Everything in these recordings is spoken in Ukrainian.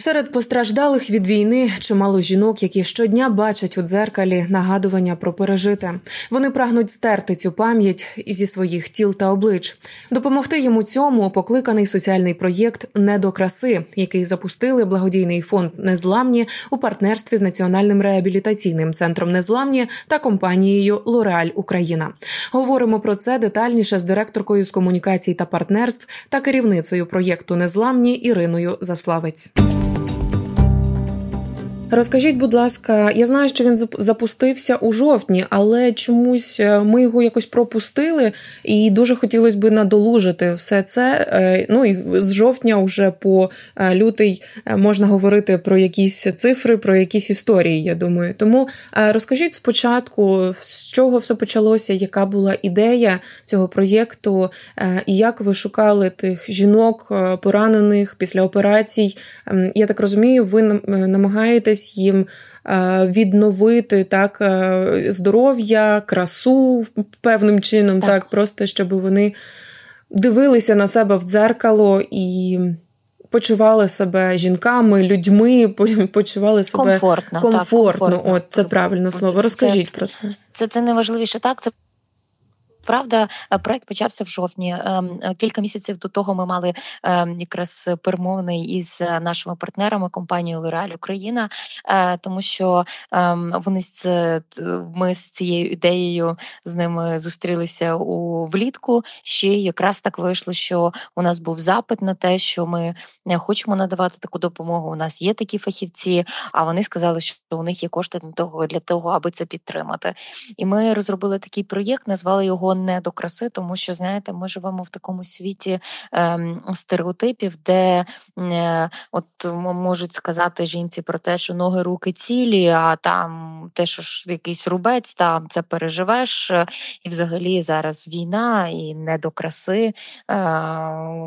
Серед постраждалих від війни чимало жінок, які щодня бачать у дзеркалі нагадування про пережите. Вони прагнуть стерти цю пам'ять зі своїх тіл та облич. Допомогти йому цьому покликаний соціальний проєкт «Не до краси, який запустили благодійний фонд Незламні у партнерстві з національним реабілітаційним центром Незламні та компанією Лореаль Україна. Говоримо про це детальніше з директоркою з комунікацій та партнерств та керівницею проєкту Незламні Іриною Заславець. Розкажіть, будь ласка, я знаю, що він запустився у жовтні, але чомусь е, ми його якось пропустили, і дуже хотілося б надолужити все це. Е, ну і з жовтня, вже по е, лютий, можна говорити про якісь цифри, про якісь історії. Я думаю. Тому розкажіть спочатку, з чого все почалося, яка була ідея цього проєкту, і як ви шукали тих жінок, поранених після операцій. Ем, я так розумію, ви намагаєтесь намагатись їм е, відновити так е, здоров'я, красу певним чином, так. так, просто щоб вони дивилися на себе в дзеркало і. Почували себе жінками, людьми, почували себе комфортно. комфортно. Так, комфортно. От це правильне слово. Розкажіть це, про це. Це це найважливіше. Так, це Правда, е, проект почався в жовтні. Ем, е, кілька місяців до того ми мали ем, якраз перемовини із е, нашими партнерами компанією L'Oréal Україна, тому що ем, вони з ми з цією ідеєю з ними зустрілися у влітку. Ще якраз так вийшло, що у нас був запит на те, що ми не хочемо надавати таку допомогу. У нас є такі фахівці, а вони сказали, що у них є кошти для того, аби це підтримати. І ми розробили такий проєкт, назвали його не до краси, тому що знаєте, ми живемо в такому світі е, стереотипів, де е, от можуть сказати жінці про те, що ноги, руки цілі, а там те, що ж якийсь рубець, там це переживеш. І взагалі зараз війна і не до краси. Е,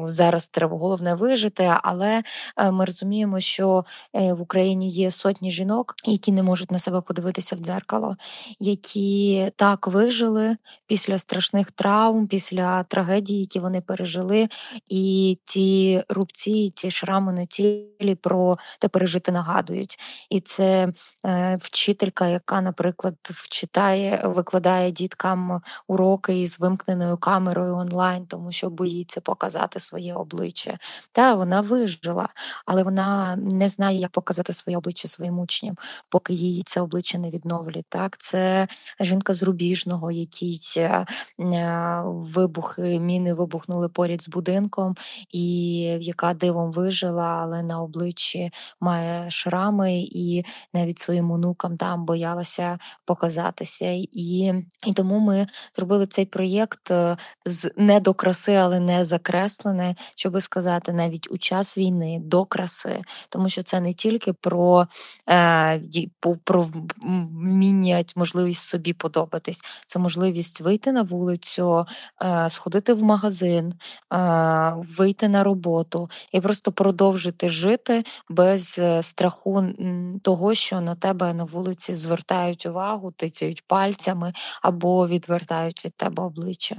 зараз треба головне вижити, але е, ми розуміємо, що е, в Україні є сотні жінок, які не можуть на себе подивитися в дзеркало, які так вижили після страшних травм, після трагедії, які вони пережили, і ті рубці, ті шрами на тілі про те пережити нагадують. І це е, вчителька, яка, наприклад, вчитає, викладає діткам уроки із вимкненою камерою онлайн, тому що боїться показати своє обличчя. Та вона вижила, але вона не знає, як показати своє обличчя своїм учням, поки її це обличчя не відновлять. Так, це жінка з рубіжного, який е, Е, вибухи, міни вибухнули поряд з будинком, і яка дивом вижила, але на обличчі має шрами, і навіть своїм онукам там боялася показатися. І і тому ми зробили цей проєкт е, з не до краси, але не закреслене, щоб сказати, навіть у час війни до краси, тому що це не тільки про е, про вміння, можливість собі подобатись, це можливість вийти на вулицю, е, сходити в магазин, е, вийти на роботу і просто продовжити жити без е, страху того, що на тебе на вулиці звертають увагу, тицяють пальцями або відвертають від тебе обличчя.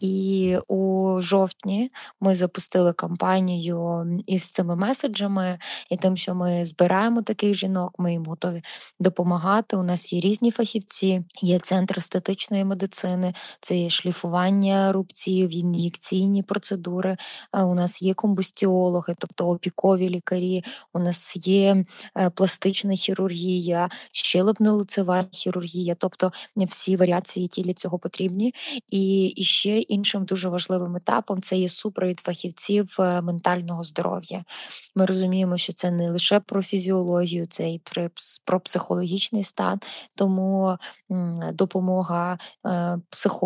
І у жовтні ми запустили кампанію із цими меседжами і тим, що ми збираємо таких жінок, ми їм готові допомагати. У нас є різні фахівці, є центр естетичної медицини, це є шліфування рубців, ін'єкційні процедури. У нас є комбустіологи, тобто опікові лікарі. У нас є е, пластична хірургія, щелепно-лицева хірургія, тобто всі варіації, які для цього потрібні. І, і ще іншим дуже важливим етапом це є супровід фахівців е, ментального здоров'я. Ми розуміємо, що це не лише про фізіологію, це і про психологічний стан, тому допомога е,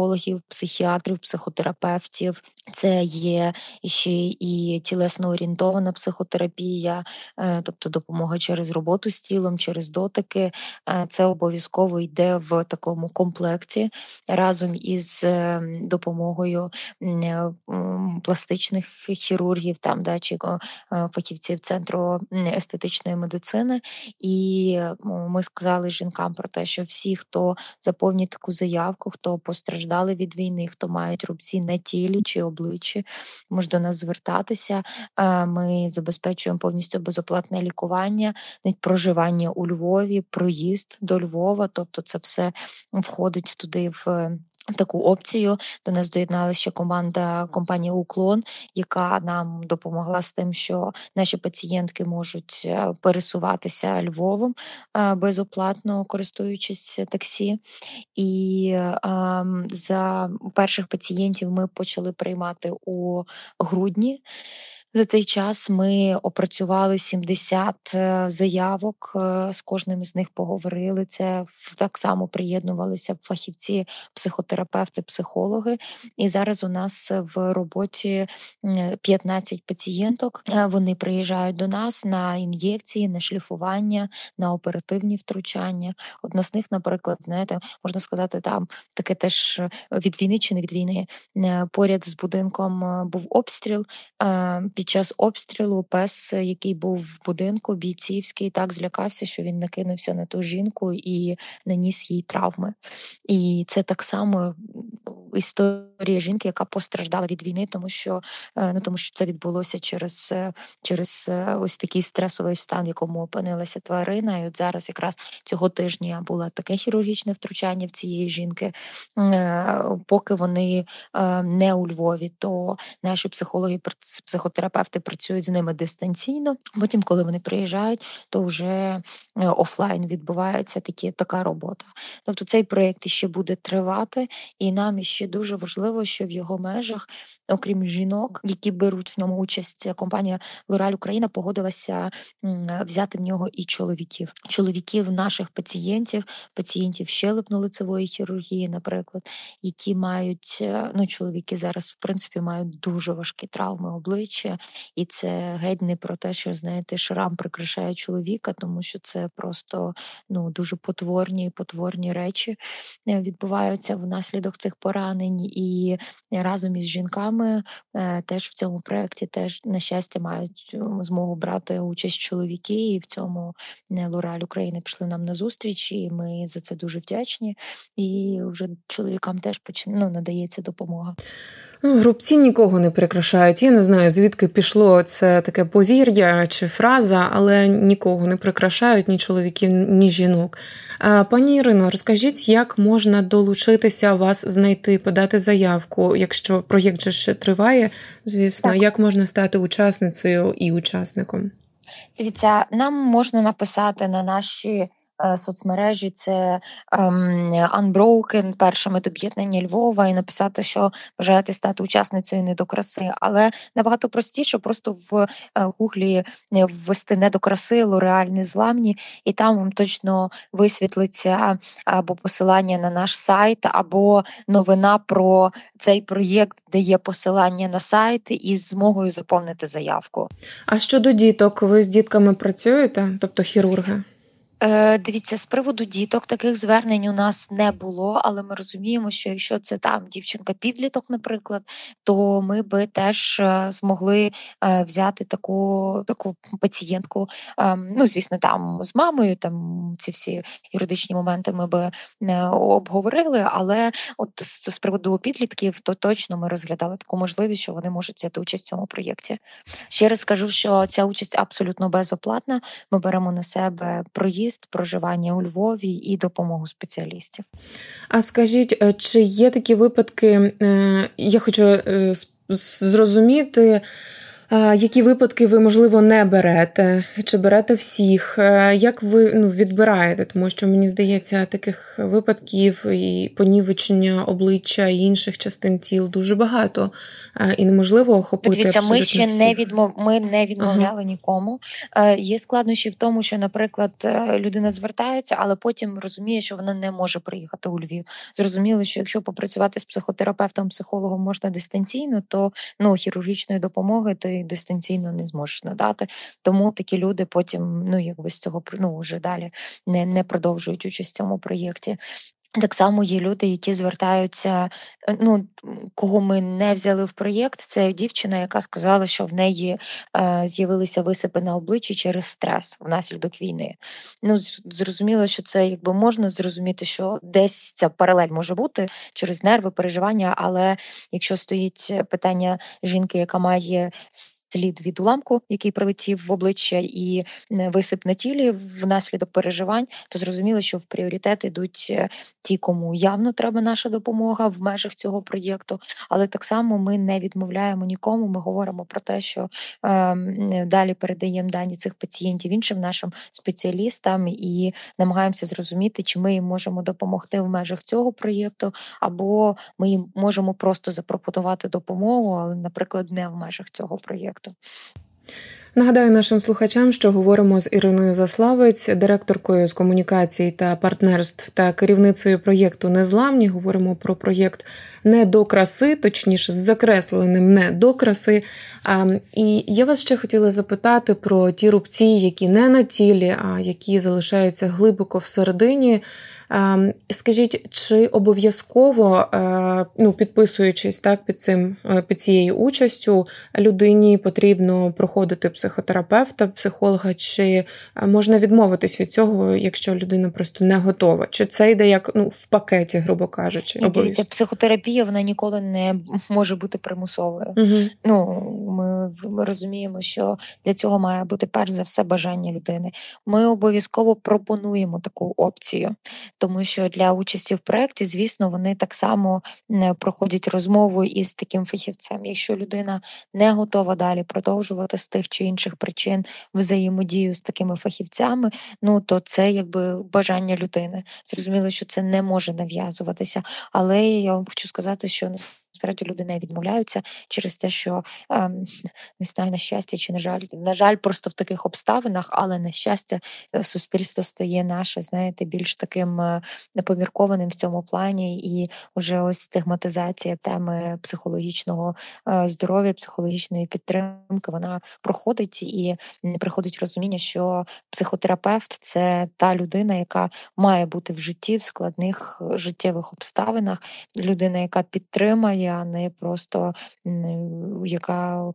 психологів, психіатрів, психотерапевтів. Це є ще і тілесно орієнтована психотерапія, е, тобто допомога через роботу з тілом, через дотики. Е, це обов'язково йде в такому комплекті разом із е, допомогою пластичних хірургів, там да, чи фахівців центру естетичної медицини. І ми сказали жінкам про те, що всі, хто заповнить таку заявку, хто постраждав постраждали від війни, хто мають рубці на тілі чи обличчі, можуть до нас звертатися. Ми забезпечуємо повністю безоплатне лікування, навіть проживання у Львові, проїзд до Львова. Тобто, це все входить туди в Таку опцію до нас доєдналася ще команда компанії Уклон, яка нам допомогла з тим, що наші пацієнтки можуть е, пересуватися Львовом е, безоплатно користуючись таксі. І ем, за перших пацієнтів ми почали приймати у грудні. За цей час ми опрацювали 70 е, заявок. Е, з кожним з них поговорили. Це так само приєднувалися фахівці, психотерапевти, психологи. І зараз у нас в роботі 15 пацієнток. Е, вони приїжджають до нас на ін'єкції, на шліфування, на оперативні втручання. Одна з них, наприклад, знаєте, можна сказати, там таке теж від війни чи не від війни. Поряд з будинком був обстріл. Під час обстрілу пес, який був в будинку, бійцівський, так злякався, що він накинувся на ту жінку і наніс їй травми. І це так само історія жінки, яка постраждала від війни, тому що е, ну тому що це відбулося через е, через е, ось такий стресовий стан, в якому опинилася тварина. І от зараз, якраз цього тижня, було таке хірургічне втручання в цієї жінки. Поки вони не у Львові, то наші психологи, психотерапевти працюють з ними дистанційно. Потім, коли вони приїжджають, то вже офлайн відбувається такі така робота. Тобто цей проєкт ще буде тривати, і нам ще дуже важливо, що в його межах, окрім жінок, які беруть в ньому участь, компанія Лораль Україна погодилася взяти в нього і чоловіків, чоловіків наших пацієнтів, пацієнтів щелепно-лицевої хірургії, наприклад, які мають е, ну чоловіки зараз в принципі мають дуже важкі травми обличчя, і це геть не про те, що знаєте, шрам прикрашає чоловіка, тому що це просто ну дуже потворні потворні речі е, відбуваються внаслідок цих поранень, і разом із жінками е, теж в цьому проєкті теж на щастя мають змогу брати участь чоловіки, і в цьому е, Лораль України пішли нам на зустріч, і ми за це дуже вдячні. І вже чоловікам теж ну, надається допомога. Ну, Грубці нікого не прикрашають. Я не знаю, звідки пішло це таке повір'я чи фраза, але нікого не прикрашають ні чоловіків, ні жінок. Пані Ірино, розкажіть, як можна долучитися вас знайти, подати заявку, якщо проєкт же ще триває, звісно, так. як можна стати учасницею і учасником? Дивіться, нам можна написати на наші. Е, соцмережі це ем, Unbroken, перше медоб'єднання Львова, і написати, що бажаєте стати учасницею не до краси, але набагато простіше, просто в е, гуглі е, ввести не до краси, Лореаль незламні, і там вам точно висвітлиться або посилання на наш сайт, або новина про цей проєкт, де є посилання на сайт із змогою заповнити заявку. А щодо діток, ви з дітками працюєте, тобто хірурги? Е, Дивіться, з приводу діток таких звернень у нас не було, але ми розуміємо, що якщо це там дівчинка-підліток, наприклад, то ми би теж е, змогли е, взяти таку таку пацієнтку. Е, ну, звісно, там з мамою, там ці всі юридичні моменти ми би не обговорили. Але от з приводу підлітків, то точно ми розглядали таку можливість, що вони можуть взяти участь в цьому проєкті. Ще раз скажу, що ця участь абсолютно безоплатна. Ми беремо на себе проїзд виїзд, проживання у Львові і допомогу спеціалістів. А скажіть, е, чи є такі випадки? Е, я хочу е, зрозуміти. Які випадки ви, можливо, не берете, чи берете всіх? Як ви ну, відбираєте? Тому що мені здається, таких випадків і понівечення обличчя і інших частин тіл дуже багато, і неможливо охопити. Дивіться, ми ще всіх. не відмов... ми не відмовляли ага. нікому. Є складнощі в тому, що, наприклад, е, людина звертається, але потім розуміє, що вона не може приїхати у Львів. Зрозуміло, що якщо попрацювати з психотерапевтом, психологом можна дистанційно, то ну хірургічної допомоги ти дистанційно не зможеш надати. Тому такі люди потім, ну якби з цього ну, вже далі не не продовжують участь в цьому проєкті. Так само є люди, які звертаються. Е, ну кого ми не взяли в проєкт, це дівчина, яка сказала, що в неї е, з'явилися висипи на обличчі через стрес внаслідок війни. Ну зрозуміло, що це якби можна зрозуміти, що десь ця паралель може бути через нерви, переживання. Але якщо стоїть питання жінки, яка має слід від уламку, який прилетів в обличчя і висип на тілі внаслідок переживань, то зрозуміло, що в пріоритет ідуть е, ті, кому явно треба наша допомога в межах цього проєкту. Але так само ми не відмовляємо нікому. Ми говоримо про те, що е, далі передаємо дані цих пацієнтів іншим нашим спеціалістам і намагаємося зрозуміти, чи ми їм можемо допомогти в межах цього проєкту, або ми їм можемо просто запропонувати допомогу, але, наприклад, не в межах цього проєкту проєкту. Нагадаю нашим слухачам, що говоримо з Іриною Заславець, директоркою з комунікацій та партнерств та керівницею проєкту Незламні. Говоримо про проєкт не до краси, точніше, з закресленим не до краси. І я вас ще хотіла запитати про ті рубці, які не на тілі, а які залишаються глибоко всередині. Скажіть, чи обов'язково ну, підписуючись так під цим е, під цією участю, людині потрібно проходити психотерапевта, психолога, чи е, можна відмовитись від цього, якщо людина просто не готова? Чи це йде як ну в пакеті, грубо кажучи? Ні, дивіться, психотерапія вона ніколи не може бути примусовою. Угу. Ну ми, ми розуміємо, що для цього має бути перш за все бажання людини. Ми обов'язково пропонуємо таку опцію тому що для участі в проєкті, звісно, вони так само проходять розмову із таким фахівцем. Якщо людина не готова далі продовжувати з тих чи інших причин взаємодію з такими фахівцями, ну то це якби бажання людини. Зрозуміло, що це не може нав'язуватися, але я вам хочу сказати, що насправді люди не відмовляються через те, що ем, не знаю, на щастя чи на жаль, на жаль, просто в таких обставинах, але на щастя, е, суспільство стає наше, знаєте, більш таким е, непоміркованим в цьому плані, і вже ось стигматизація теми психологічного е, здоров'я, психологічної підтримки, вона проходить і приходить розуміння, що психотерапевт це та людина, яка має бути в житті в складних життєвих обставинах, людина, яка підтримає а не просто яка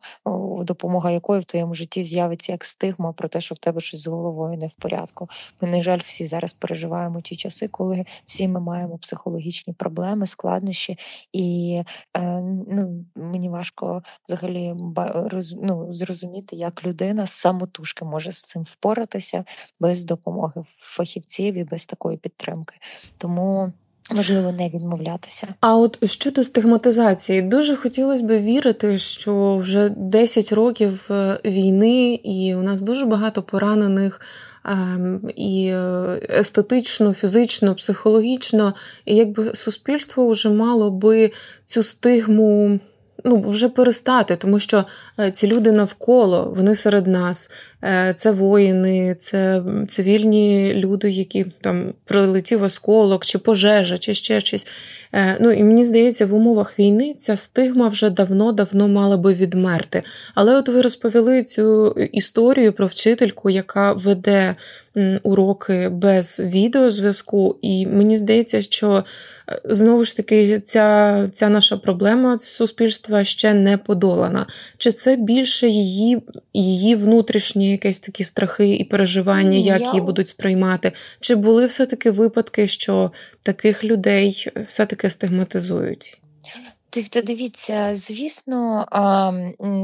допомога якої в твоєму житті з'явиться як стигма про те, що в тебе щось з головою не в порядку. Ми, на жаль, всі зараз переживаємо ті часи, коли всі ми маємо психологічні проблеми, складнощі, і е, ну, мені важко взагалі ну, зрозуміти, як людина самотужки може з цим впоратися без допомоги фахівців і без такої підтримки. Тому. Важливо не відмовлятися. А от щодо стигматизації, дуже хотілося б вірити, що вже 10 років е, війни, і у нас дуже багато поранених ем, і е, естетично, фізично, психологічно, і якби суспільство вже мало би цю стигму ну, вже перестати, тому що е, ці люди навколо, вони серед нас, е, це воїни, це цивільні люди, які там прилетів осколок, чи пожежа, чи ще щось. Е, ну і мені здається, в умовах війни ця стигма вже давно-давно мала би відмерти. Але от ви розповіли цю історію про вчительку, яка веде уроки без відеозв'язку, і мені здається, що е, знову ж таки ця ця наша проблема суспільства ще не подолана. Чи це більше її її внутрішні якісь такі страхи і переживання, як Я... її будуть сприймати? Чи були все-таки випадки, що таких людей все-таки стигматизують? Дивіться, звісно,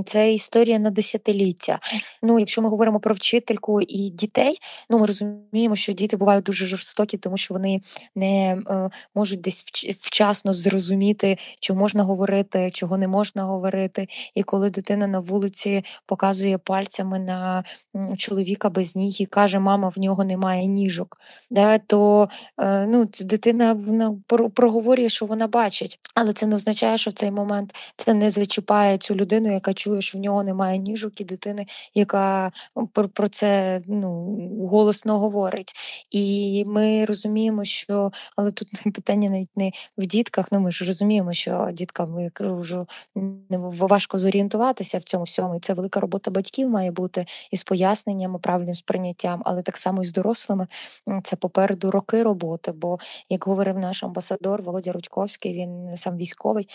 це історія на десятиліття. Ну, якщо ми говоримо про вчительку і дітей, ну ми розуміємо, що діти бувають дуже жорстокі, тому що вони не е, можуть десь вчасно зрозуміти, що можна говорити, чого не можна говорити. І коли дитина на вулиці показує пальцями на чоловіка без ніг і каже, мама, в нього немає ніжок, то е, ну, дитина вона проговорює, що вона бачить, але це не означає що в цей момент це не зачіпає цю людину, яка чує, що в нього немає ніжок і дитини, яка про, про це ну голосно говорить. І ми розуміємо, що але тут питання навіть не в дітках. Ну ми ж розуміємо, що діткам я кажу, важко зорієнтуватися в цьому всьому. І це велика робота батьків має бути із поясненням, правильним сприйняттям, але так само і з дорослими. Це попереду роки роботи. Бо, як говорив наш амбасадор Володя Рудьковський, він сам військовий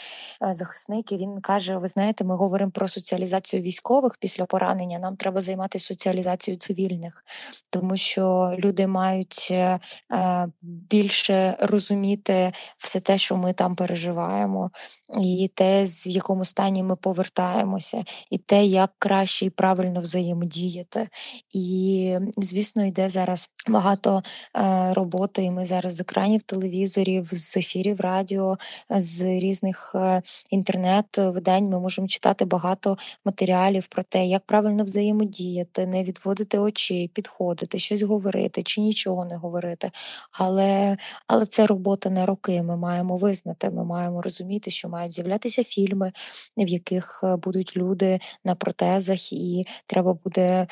захисник. і Він каже: Ви знаєте, ми говоримо про соціалізацію військових після поранення. Нам треба займатися соціалізацією цивільних, тому що люди мають е, е, більше розуміти все те, що ми там переживаємо, і те, з якому стані ми повертаємося, і те, як краще і правильно взаємодіяти. І, звісно, йде зараз багато е, роботи. і Ми зараз з екранів телевізорів, з ефірів радіо, з різних е, інтернет-видань ми можемо читати багато матеріалів про те, як правильно взаємодіяти, не відводити очей, підходити, щось говорити чи нічого не говорити. Але але це робота на роки. Ми маємо визнати, ми маємо розуміти, що мають з'являтися фільми, в яких е, будуть люди на протезах, і треба буде,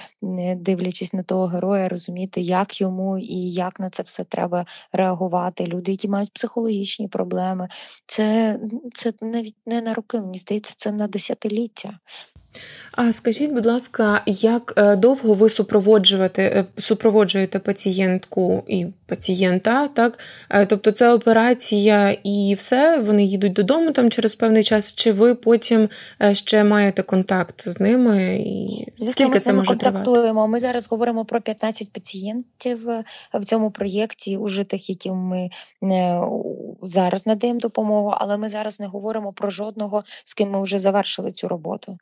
дивлячись на того героя, розуміти, як йому і як на це все треба реагувати. Люди, які мають психологічні проблеми, це це навіть не на роки, мені здається, це на десятиліття. А скажіть, будь ласка, як е, довго ви супроводжуєте е, супроводжуєте пацієнтку і пацієнта? Так, е, тобто це операція і все, вони їдуть додому там через певний час, чи ви потім ще маєте контакт з ними? І Звісно, скільки ми це може контактуємо? Тривати? Ми зараз говоримо про 15 пацієнтів в цьому проєкті, уже тих, яким ми зараз надаємо допомогу, але ми зараз не говоримо про жодного, з ким ми вже завершили цю роботу.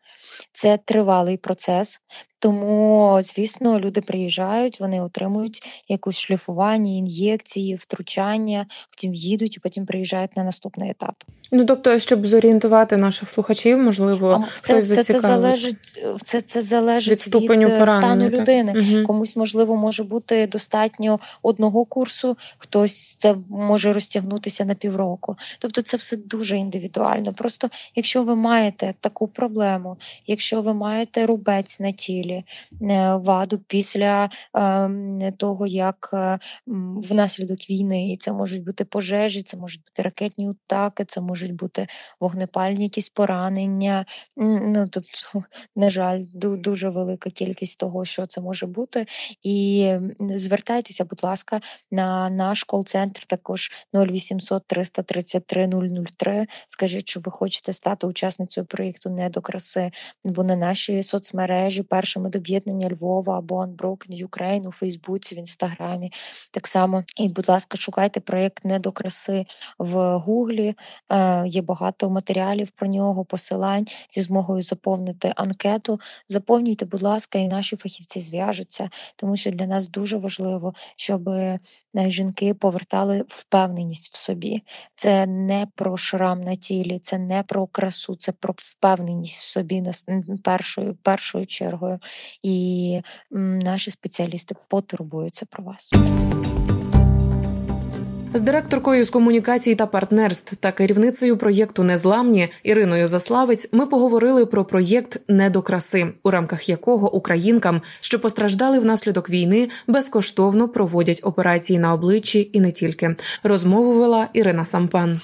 Це тривалий процес, тому, звісно, люди приїжджають, вони отримують якусь шліфування, ін'єкції, втручання, потім їдуть і потім приїжджають на наступний етап. Ну тобто, щоб зорієнтувати наших слухачів, можливо, це, хтось це, це залежить це, це залежить від, ступеню від стану так? людини. Угу. Комусь можливо може бути достатньо одного курсу, хтось це може розтягнутися на півроку. Тобто, це все дуже індивідуально. Просто якщо ви маєте таку проблему, якщо ви маєте рубець на тілі далі е, ваду після ем, того, як е, внаслідок війни і це можуть бути пожежі, це можуть бути ракетні атаки, це можуть бути вогнепальні якісь поранення. Ну тобто, на жаль, дуже велика кількість того, що це може бути. І звертайтеся, будь ласка, на наш кол-центр також 0800 333 003. Скажіть, що ви хочете стати учасницею проєкту «Не до краси, бо на наші соцмережі першим медоб'єднання Львова або Unbroken Ukraine у Фейсбуці, в Інстаграмі. Так само, і, будь ласка, шукайте проєкт не до краси в Гуглі. Е, Є багато матеріалів про нього, посилань зі змогою заповнити анкету. Заповнюйте, будь ласка, і наші фахівці зв'яжуться, тому що для нас дуже важливо, щоб е, жінки повертали впевненість в собі. Це не про шрам на тілі, це не про красу, це про впевненість в собі першою, першою чергою і наші спеціалісти потурбуються про вас. З директоркою з комунікації та партнерств та керівницею проєкту Незламні Іриною Заславець ми поговорили про проєкт «Не до краси», у рамках якого українкам, що постраждали внаслідок війни, безкоштовно проводять операції на обличчі і не тільки. Розмову вела Ірина Сампан.